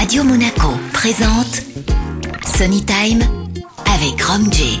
Radio Monaco présente Sunny Time avec Rom J.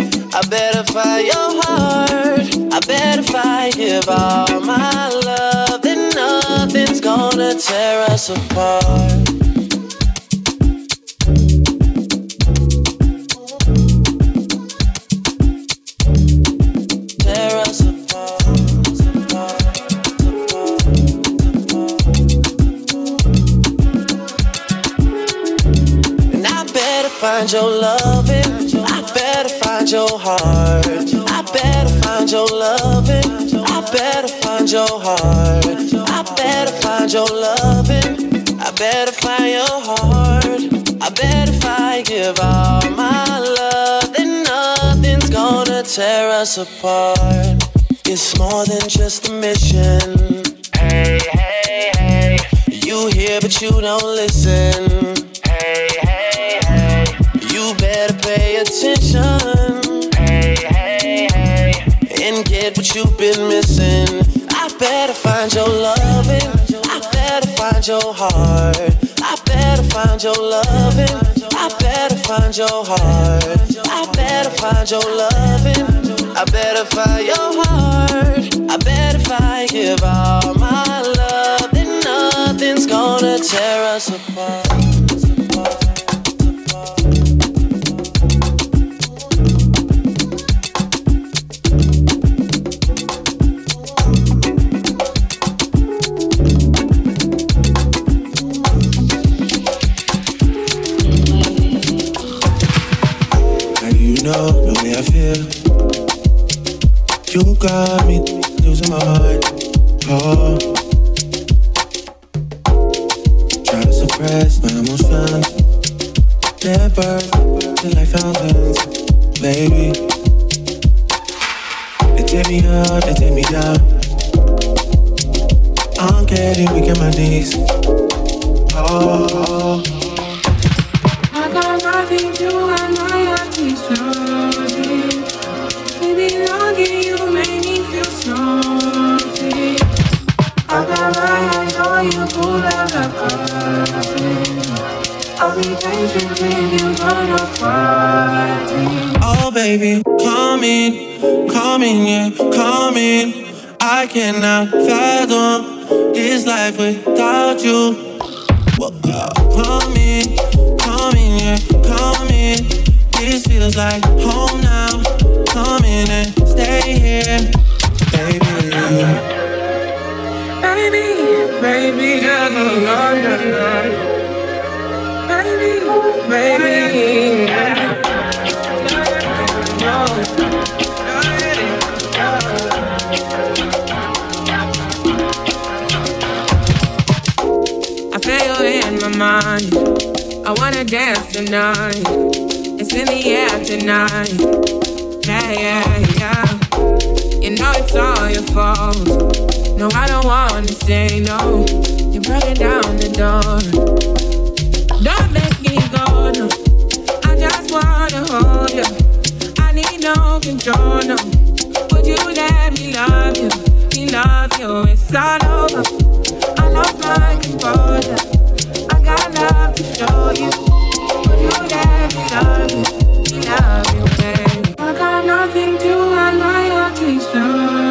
I better find your heart. I better find give all my love. Then nothing's gonna tear us apart. Your heart. I better find your loving. I better find your heart. I better find give all my love. Then nothing's gonna tear us apart. It's more than just a mission. Hey, hey, hey. You hear but you don't listen. Hey, hey, hey. You better pay attention Hey, hey, hey. and get what you've been missing. Find your heart. I better find your loving. I better find your heart. I better find your loving. I better find your heart. I better find give all my love. Then nothing's gonna tear us apart. Know the way I feel. You got I feel you in my mind. I wanna dance tonight. It's in the air tonight. Yeah, yeah, yeah. You know it's all your fault. No, I don't wanna say no. You're breaking down the door. Don't let me go, no. I just wanna hold you. I need no control, no. Would you let me love you? Me love you, it's all over. I lost my composure. I got love to show you. Would you let me love you? Me love you, baby. I got nothing to hide my heart is hurting.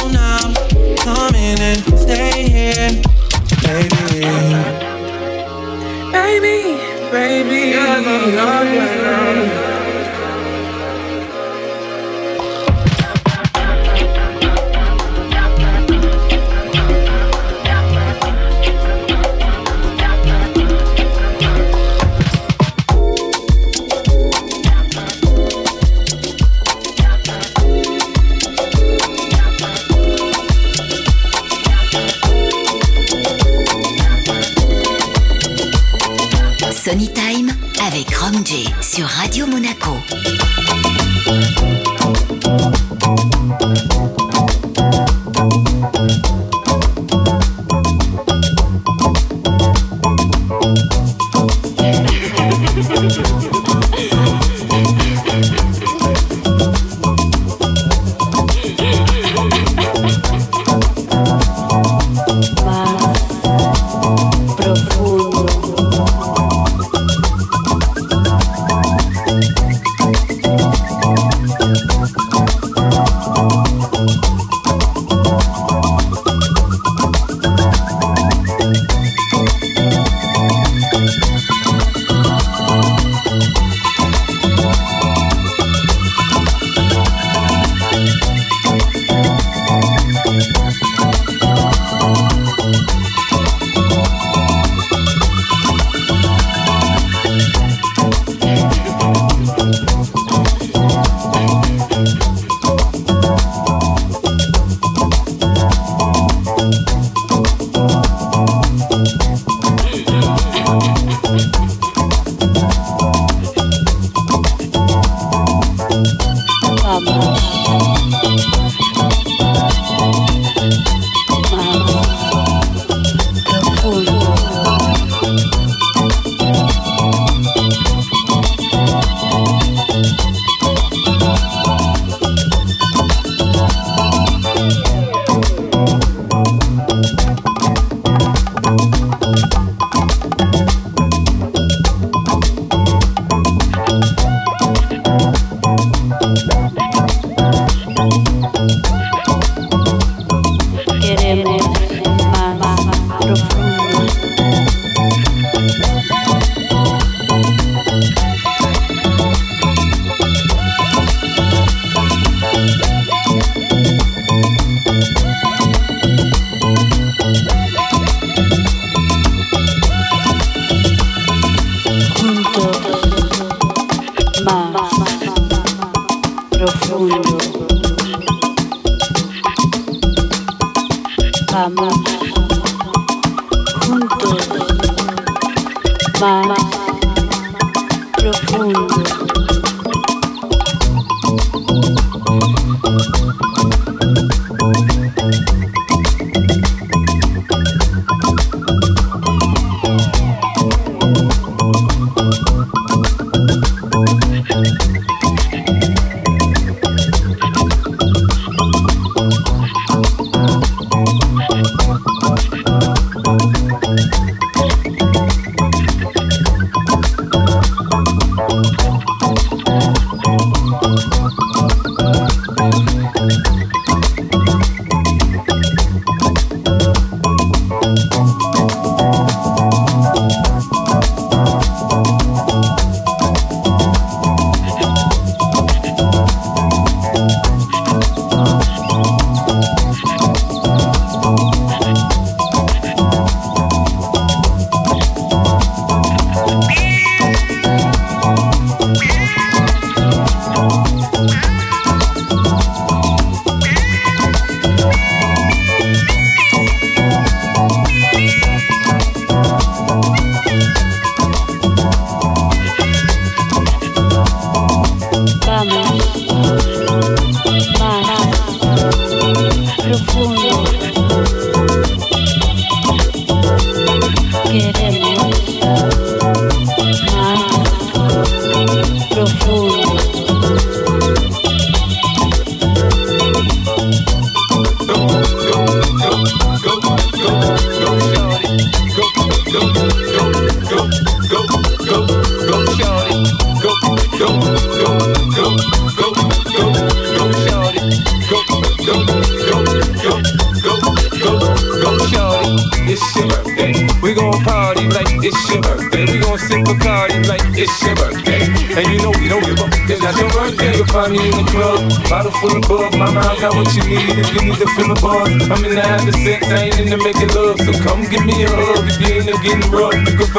Coming and stay here, baby. Baby, baby. Time Radio Monaco.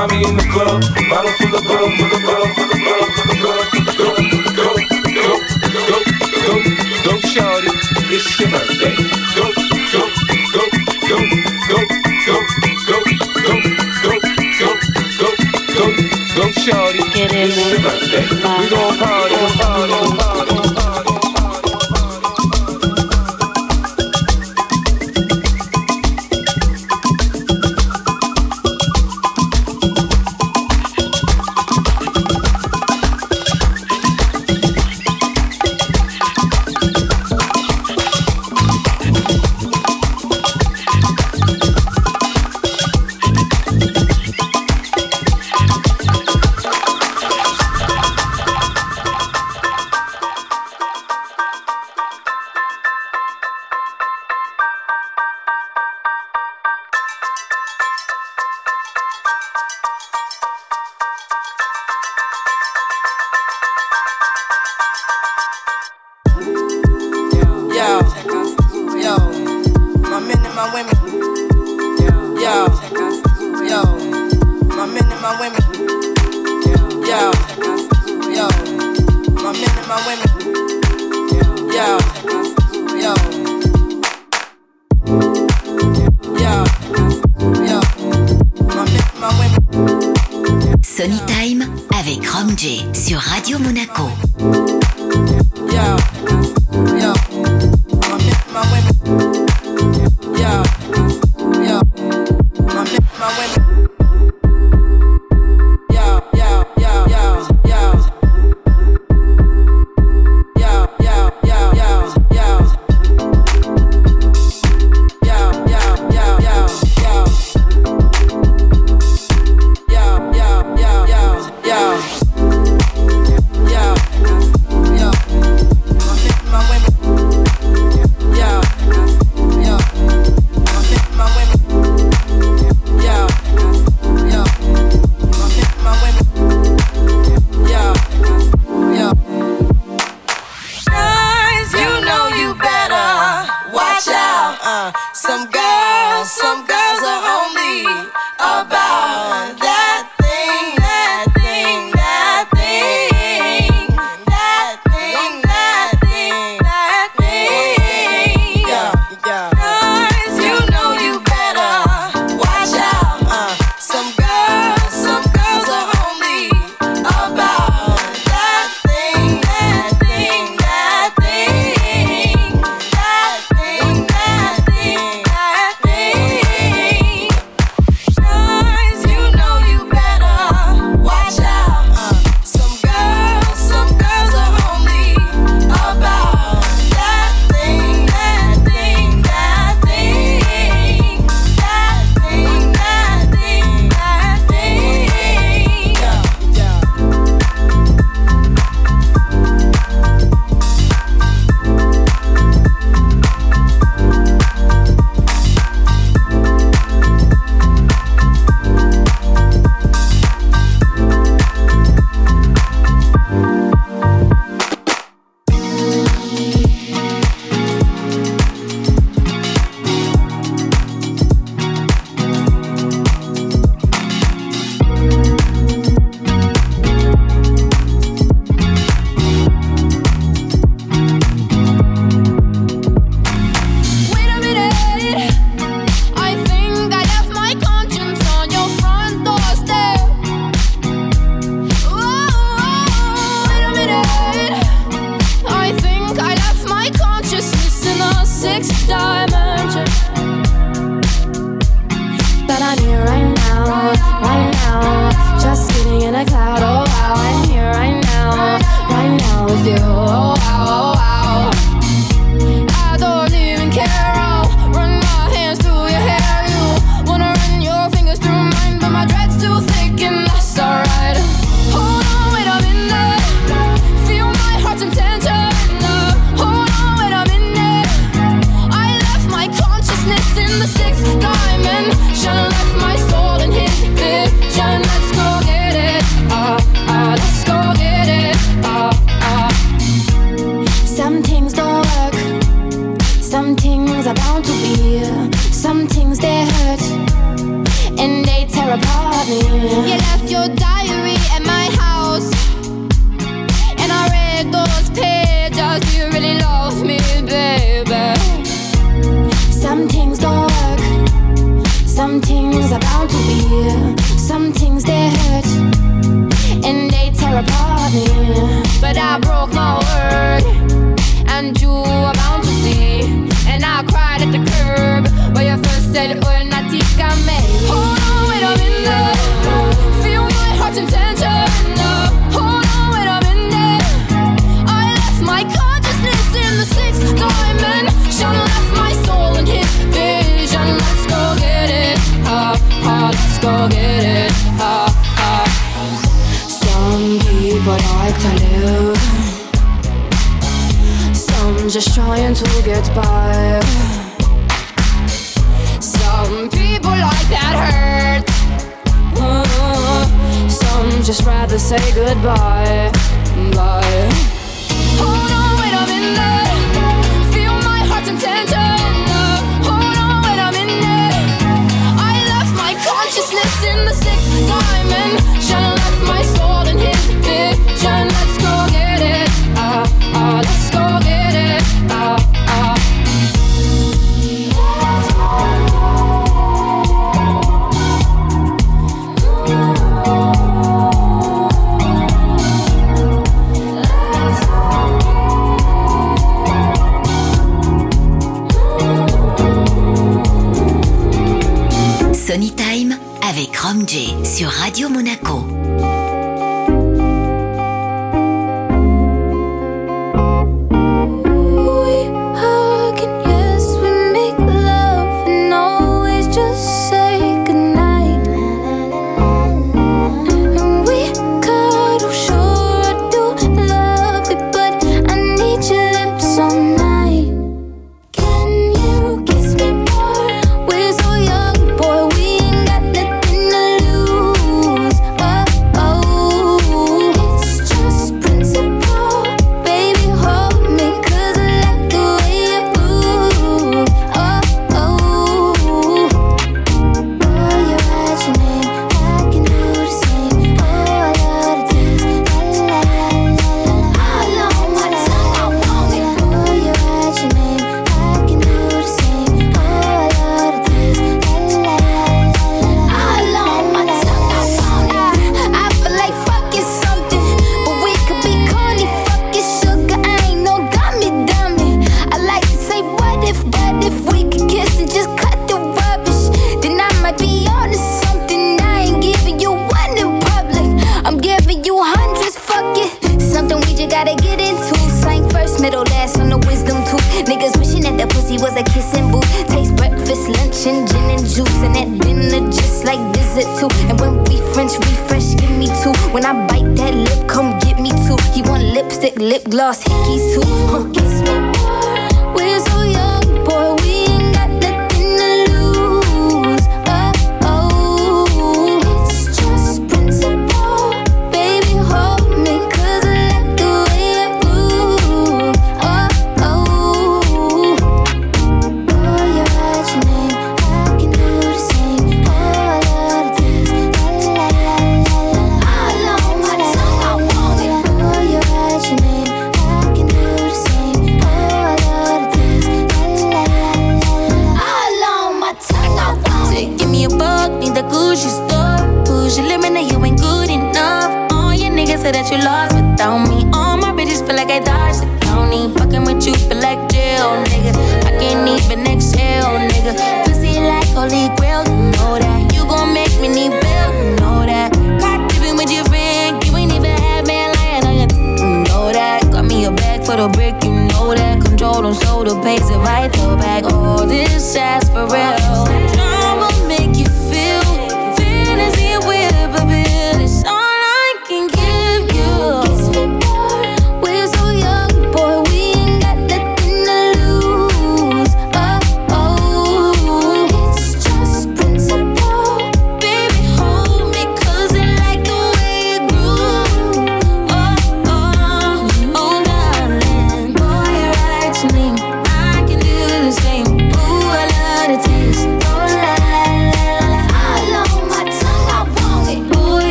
from mean.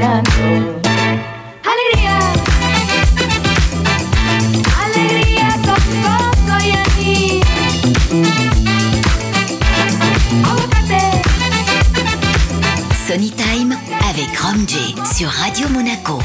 ganando. ¡Alegría! allez-y, Sony Time avec Rom J sur Radio Monaco.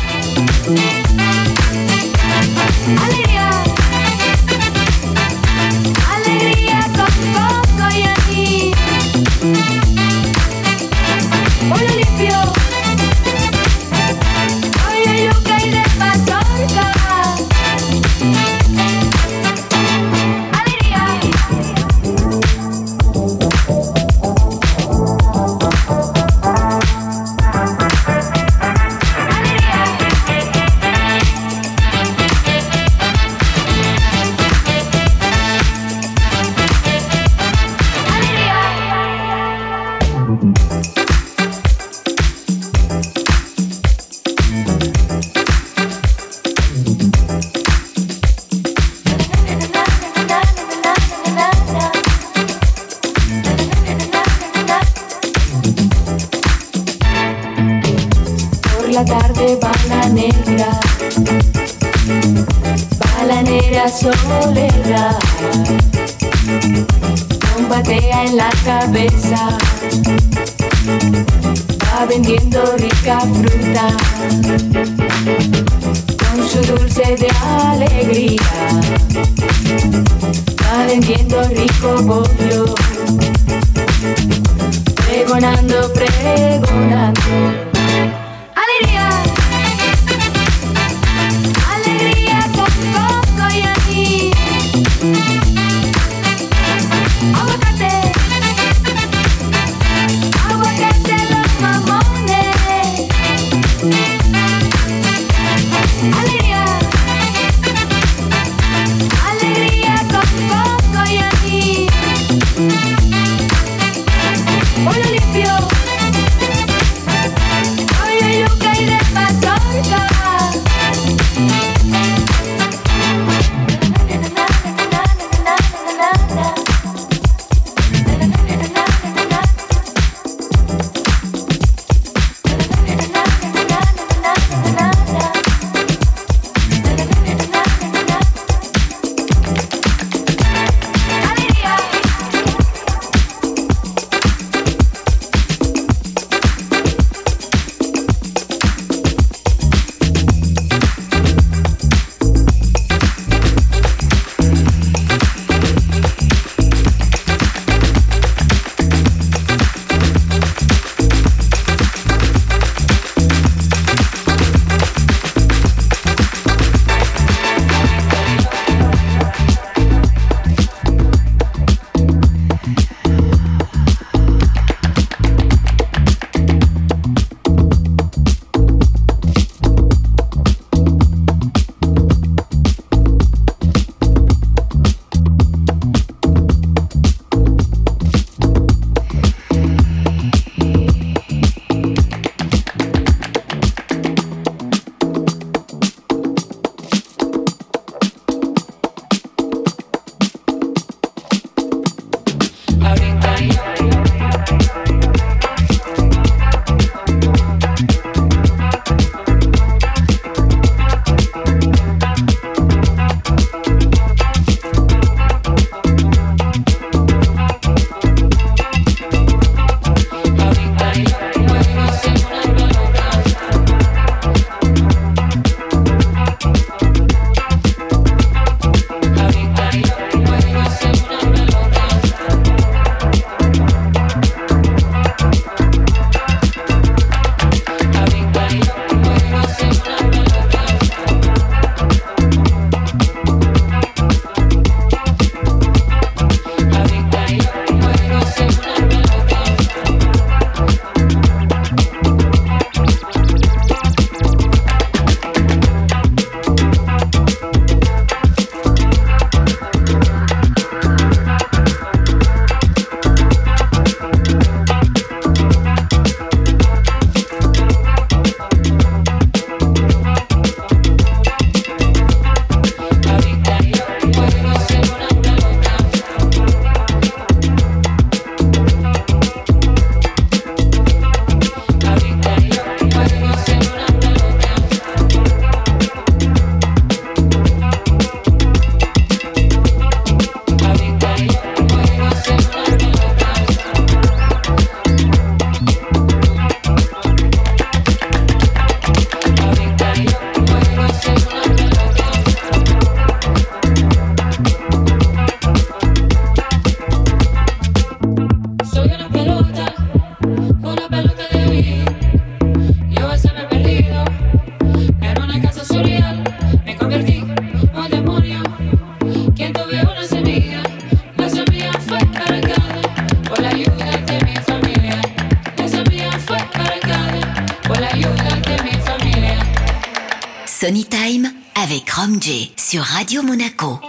Sony Time avec Rom J sur Radio Monaco.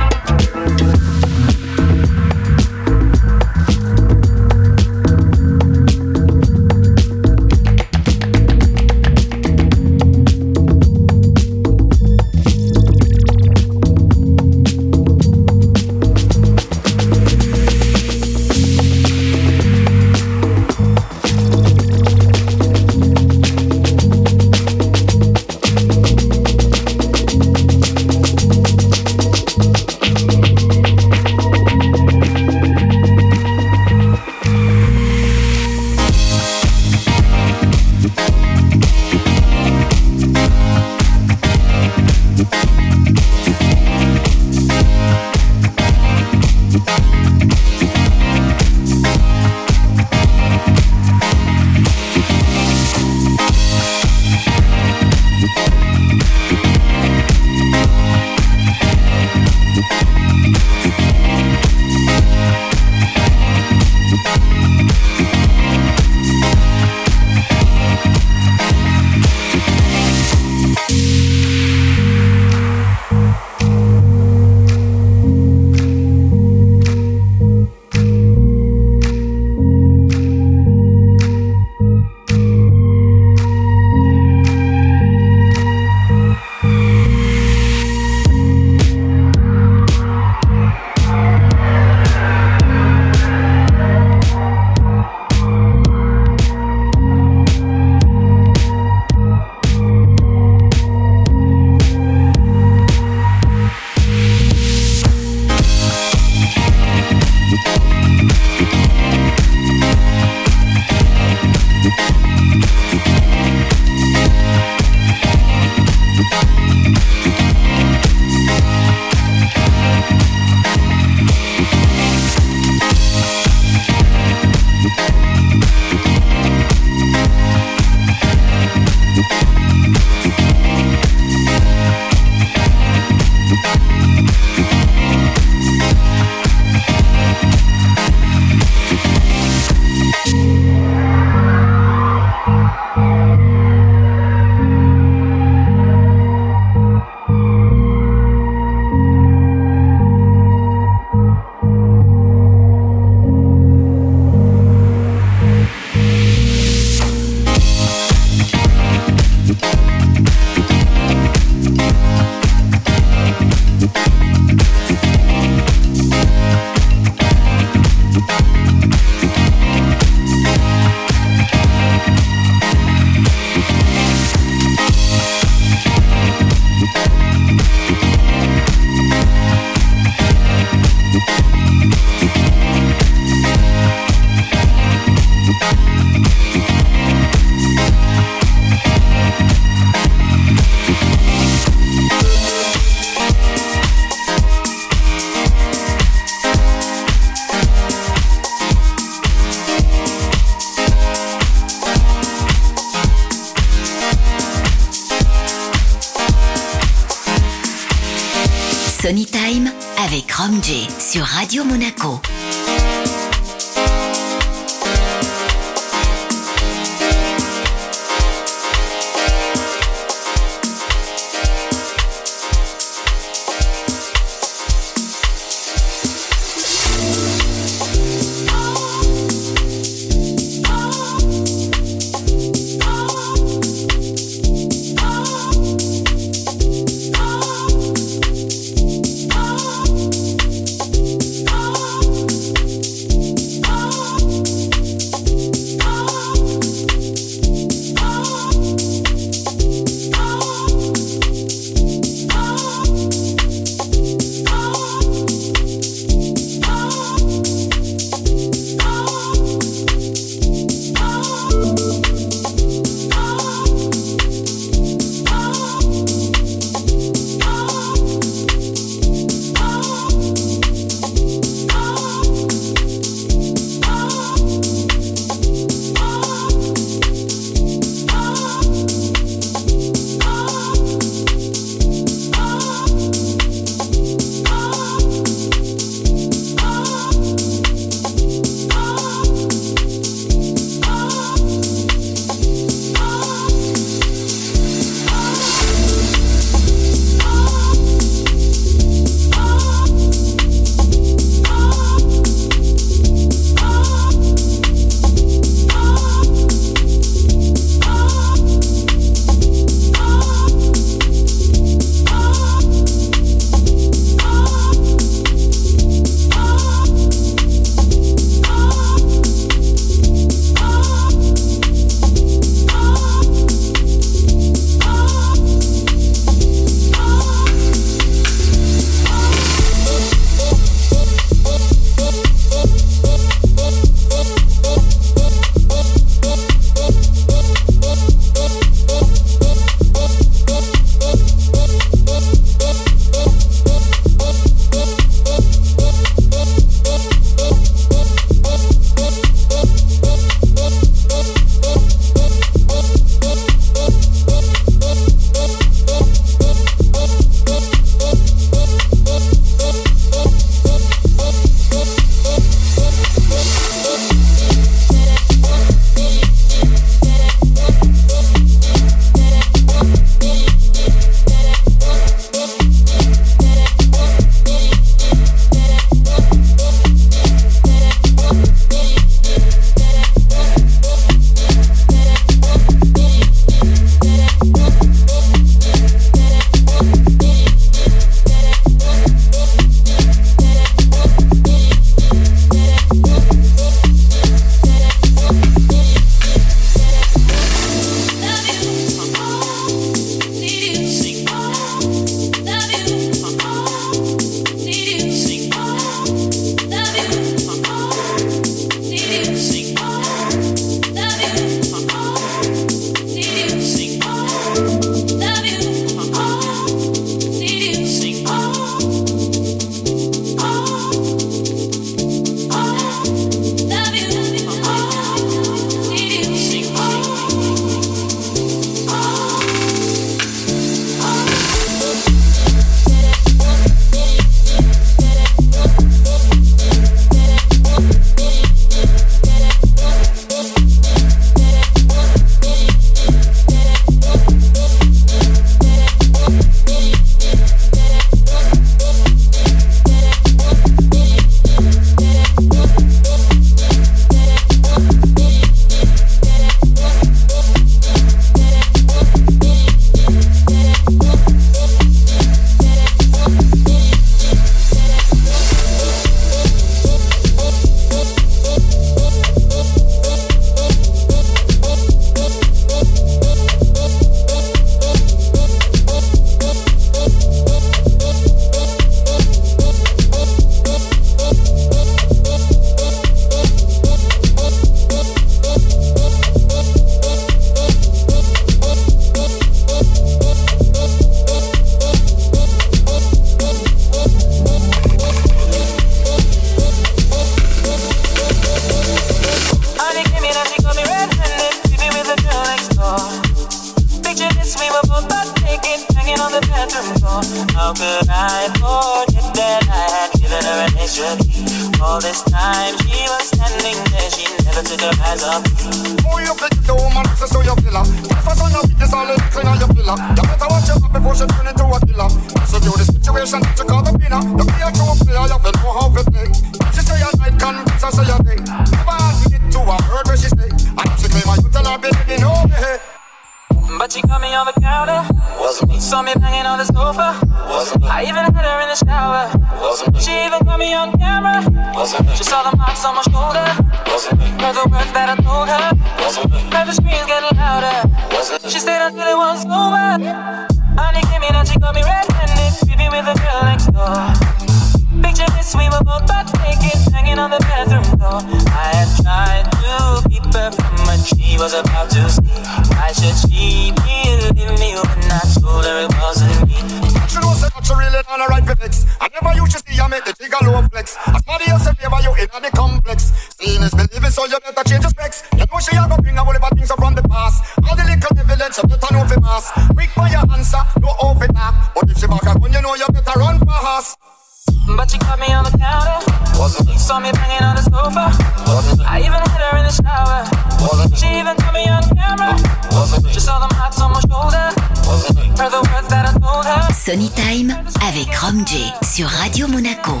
Sony Time avec Rom J sur Radio Monaco.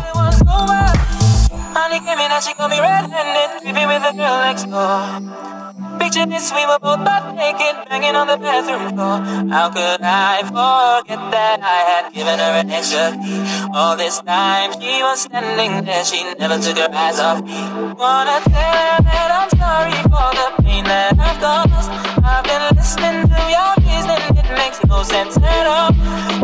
Honey came in and she got me red-handed, creepy with the girl next door. Picture this, we were both butt naked, banging on the bathroom floor. How could I forget that I had given her an extra key? All this time she was standing there, she never took her eyes off me. Wanna tell her that I'm sorry for the pain that I've caused. Listening to your reason, it makes no sense at all.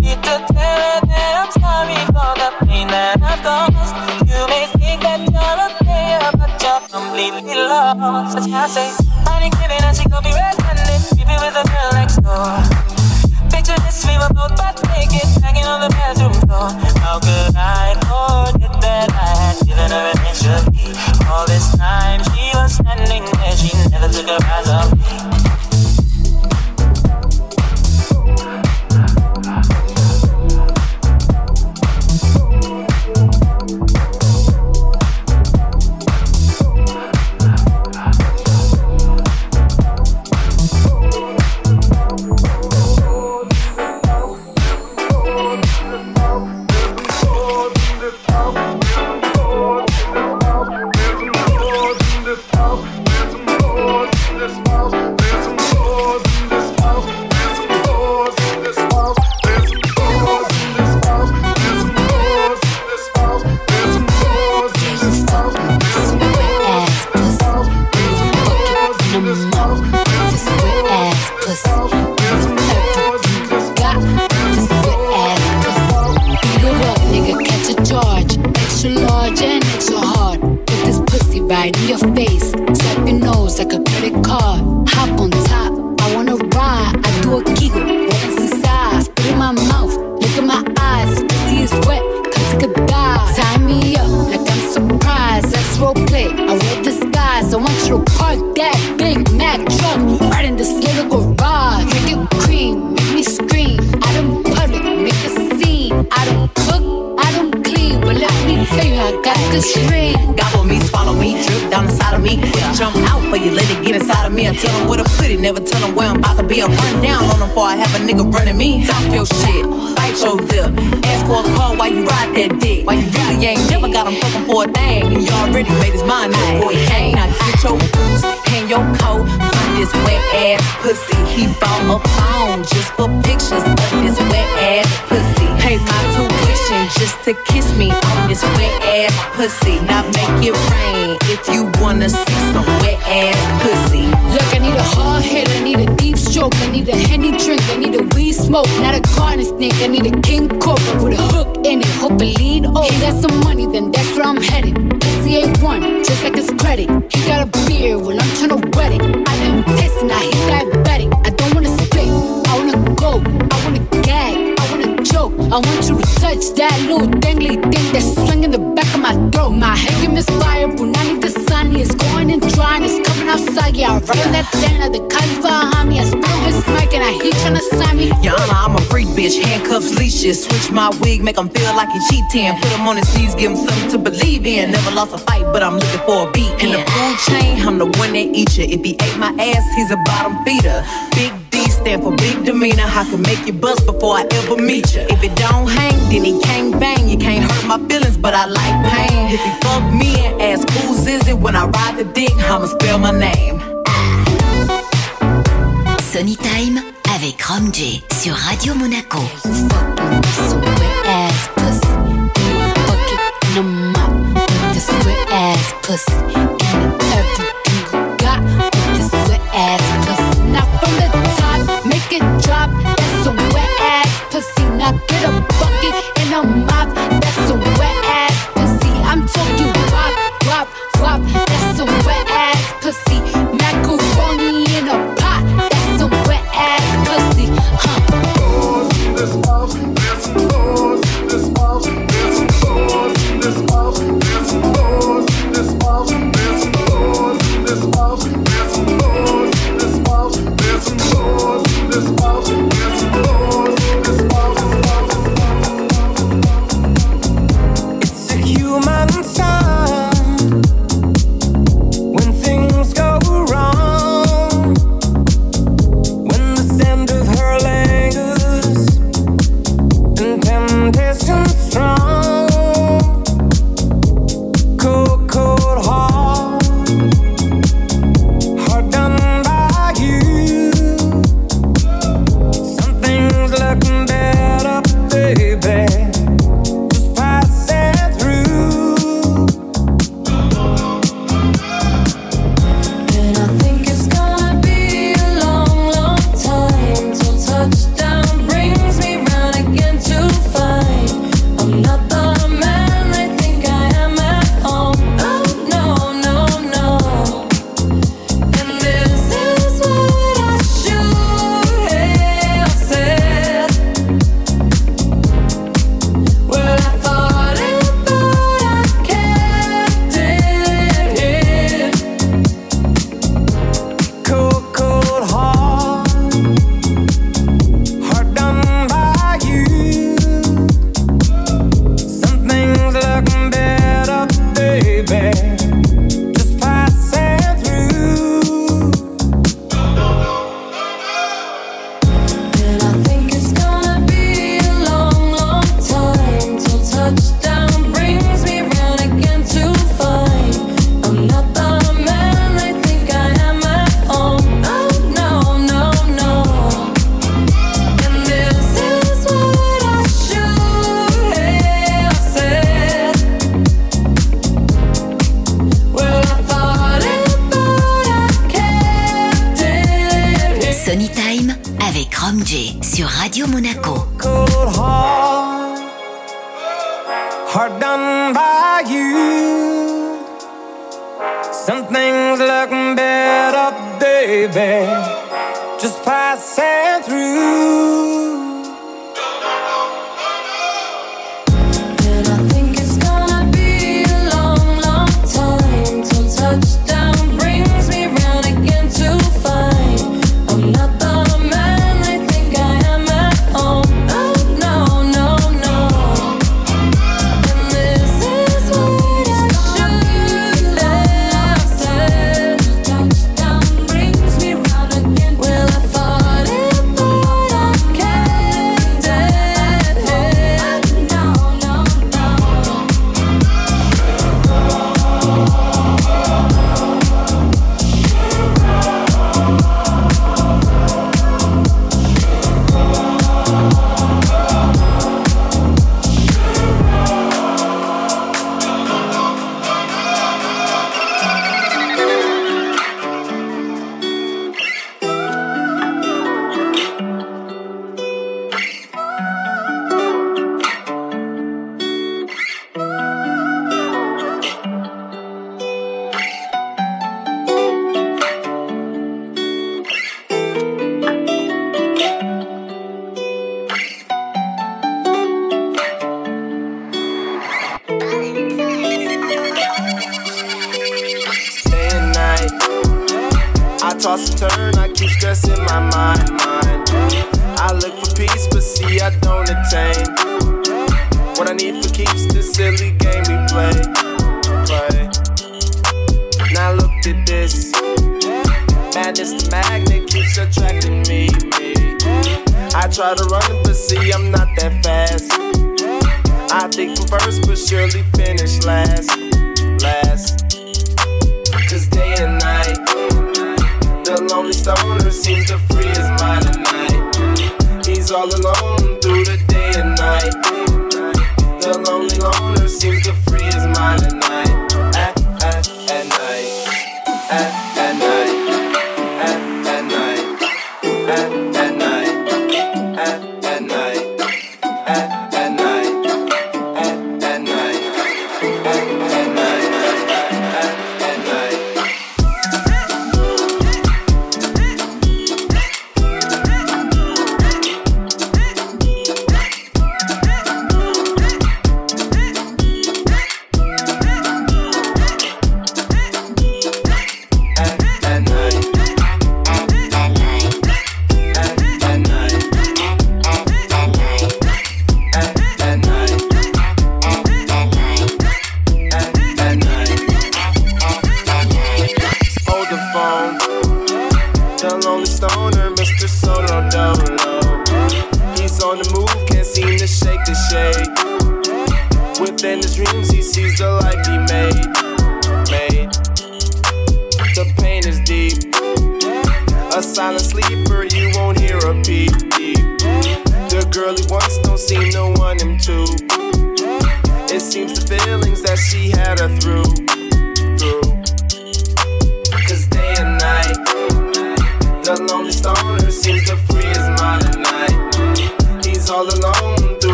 Need to tell her that I'm sorry for the pain that I've caused. You may think that you're a player, but you're completely lost. That's how I say, honey came in and she got me red-handed, creepy with the girl next door. Picture this, we were both butt naked, hanging on the bathroom floor. How could I forget that I had given her an extra key? All this time she was standing there, she never took her eyes off me. Right in your face, swipe your nose like a nigga running me. Talk your shit, bite your lip. Ask for a call while you ride that dick. Why you really ain't never got him fucking for a thing. And you already made his mind up before he. Now get your boots and your coat from this wet ass pussy. He bought a phone just for pictures of this wet ass pussy. Pay my tuition just to kiss me on this wet ass pussy. Now make it rain if you wanna see some wet ass pussy. Look, I need a hard hit, I need a deep stroke, I need a henny drink, I need a weed smoke, not a garden snake, I need a king cobra with a hook in it, hope it lead over. He got some money, then that's where I'm headed. Pussy ain't one, just like his credit. He got a beard, well I'm tryna wet it. I him and I hit diabetic. I I want you to touch that little dangly thing that's swinging in the back of my throat. My head can misfire, Punani the sun, he going and drying, it's coming outside. Yeah, I run that thing of the cottage behind me. I spill his mic and I heat trying to sign me. Yana, I'm a freak bitch, handcuffs, leashes. Switch my wig, make him feel like he cheating. Put him on his knees, give him something to believe in. Never lost a fight, but I'm looking for a beat. In the food chain, I'm the one that eats you. If he ate my ass, he's a bottom feeder. Big stand for big demeanor. I can make you bust before I ever meet you. If it don't hang, then it can't bang. You can't hurt my feelings, but I like pain. If you fuck me and ask who's is it when I ride the dick, I'ma spell my name. Sony Time avec Rom J sur Radio Monaco. Pussy.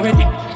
Already,